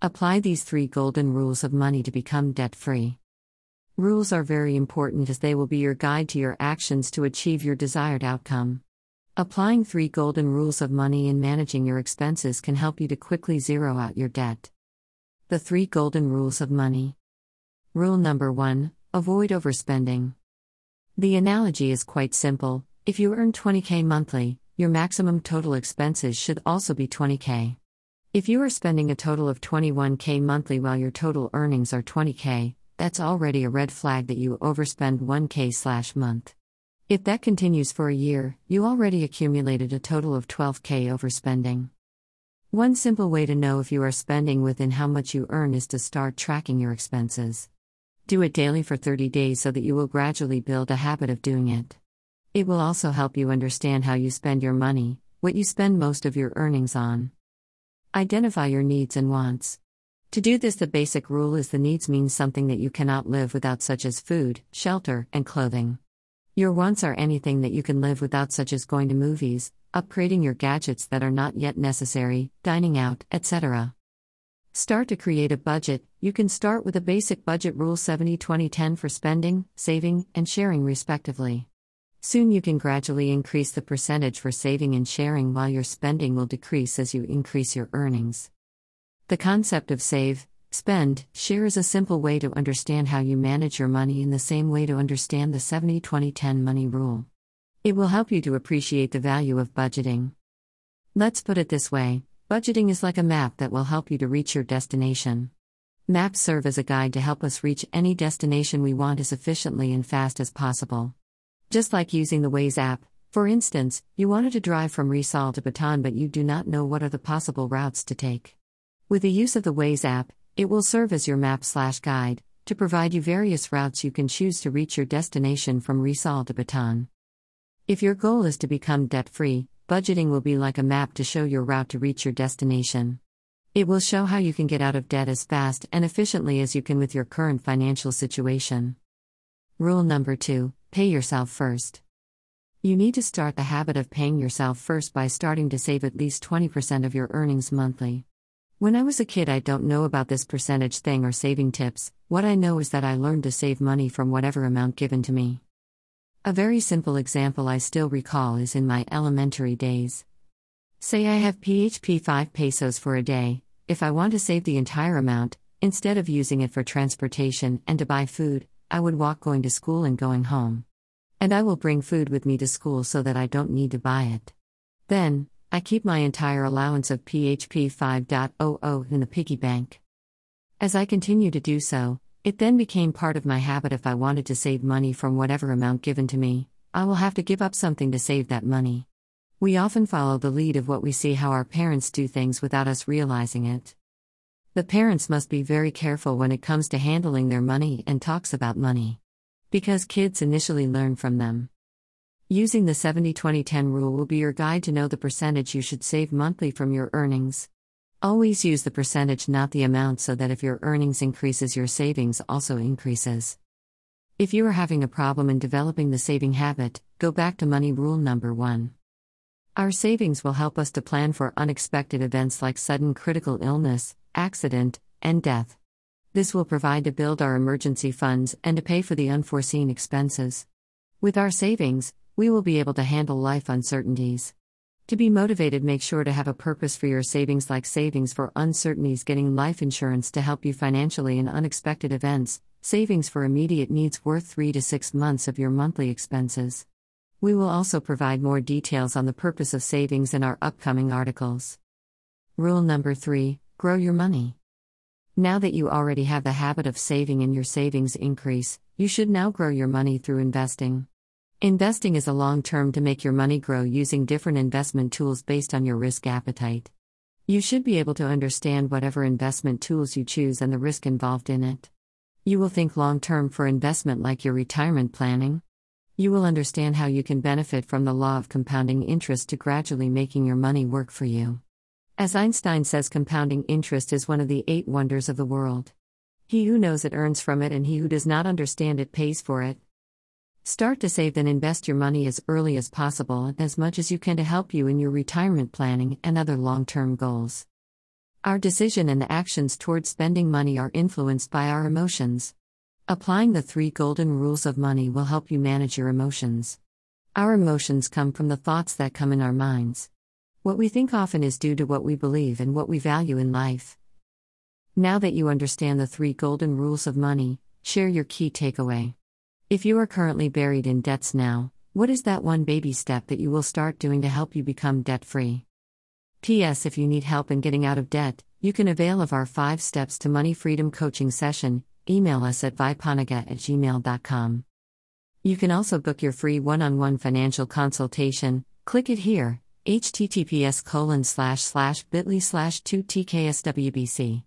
Apply these three golden rules of money to become debt free. Rules are very important as they will be your guide to your actions to achieve your desired outcome. Applying three golden rules of money in managing your expenses can help you to quickly zero out your debt. The three golden rules of money. Rule number one avoid overspending. The analogy is quite simple if you earn 20k monthly, your maximum total expenses should also be 20k. If you are spending a total of 21k monthly while your total earnings are 20k, that's already a red flag that you overspend 1k slash month. If that continues for a year, you already accumulated a total of 12k overspending. One simple way to know if you are spending within how much you earn is to start tracking your expenses. Do it daily for 30 days so that you will gradually build a habit of doing it. It will also help you understand how you spend your money, what you spend most of your earnings on. Identify your needs and wants. To do this, the basic rule is the needs means something that you cannot live without, such as food, shelter, and clothing. Your wants are anything that you can live without, such as going to movies, upgrading your gadgets that are not yet necessary, dining out, etc. Start to create a budget. You can start with a basic budget rule 70 20 10 for spending, saving, and sharing, respectively. Soon you can gradually increase the percentage for saving and sharing while your spending will decrease as you increase your earnings. The concept of save, spend, share is a simple way to understand how you manage your money in the same way to understand the 70 20 10 money rule. It will help you to appreciate the value of budgeting. Let's put it this way budgeting is like a map that will help you to reach your destination. Maps serve as a guide to help us reach any destination we want as efficiently and fast as possible. Just like using the Waze app, for instance, you wanted to drive from Rizal to Bataan but you do not know what are the possible routes to take. With the use of the Waze app, it will serve as your map slash guide to provide you various routes you can choose to reach your destination from Rizal to Bataan. If your goal is to become debt free, budgeting will be like a map to show your route to reach your destination. It will show how you can get out of debt as fast and efficiently as you can with your current financial situation. Rule number two Pay yourself first. You need to start the habit of paying yourself first by starting to save at least 20% of your earnings monthly. When I was a kid, I don't know about this percentage thing or saving tips. What I know is that I learned to save money from whatever amount given to me. A very simple example I still recall is in my elementary days. Say I have PHP 5 pesos for a day, if I want to save the entire amount, instead of using it for transportation and to buy food, I would walk going to school and going home. And I will bring food with me to school so that I don't need to buy it. Then, I keep my entire allowance of PHP 5.00 in the piggy bank. As I continue to do so, it then became part of my habit if I wanted to save money from whatever amount given to me, I will have to give up something to save that money. We often follow the lead of what we see how our parents do things without us realizing it. The parents must be very careful when it comes to handling their money and talks about money. Because kids initially learn from them. Using the 70 20 10 rule will be your guide to know the percentage you should save monthly from your earnings. Always use the percentage, not the amount, so that if your earnings increases, your savings also increases. If you are having a problem in developing the saving habit, go back to money rule number 1. Our savings will help us to plan for unexpected events like sudden critical illness, accident, and death. This will provide to build our emergency funds and to pay for the unforeseen expenses. With our savings, we will be able to handle life uncertainties. To be motivated, make sure to have a purpose for your savings, like savings for uncertainties, getting life insurance to help you financially in unexpected events, savings for immediate needs worth 3 to 6 months of your monthly expenses. We will also provide more details on the purpose of savings in our upcoming articles. Rule number 3 Grow your money. Now that you already have the habit of saving and your savings increase, you should now grow your money through investing. Investing is a long term to make your money grow using different investment tools based on your risk appetite. You should be able to understand whatever investment tools you choose and the risk involved in it. You will think long term for investment like your retirement planning. You will understand how you can benefit from the law of compounding interest to gradually making your money work for you. As Einstein says, compounding interest is one of the eight wonders of the world. He who knows it earns from it, and he who does not understand it pays for it. Start to save and invest your money as early as possible and as much as you can to help you in your retirement planning and other long term goals. Our decision and actions towards spending money are influenced by our emotions. Applying the three golden rules of money will help you manage your emotions. Our emotions come from the thoughts that come in our minds. What we think often is due to what we believe and what we value in life. Now that you understand the three golden rules of money, share your key takeaway. If you are currently buried in debts now, what is that one baby step that you will start doing to help you become debt free? P.S. If you need help in getting out of debt, you can avail of our 5 Steps to Money Freedom coaching session. Email us at viepanaga at gmail.com. You can also book your free one on one financial consultation. Click it here https colon slash slash bit.ly slash 2 tkswbc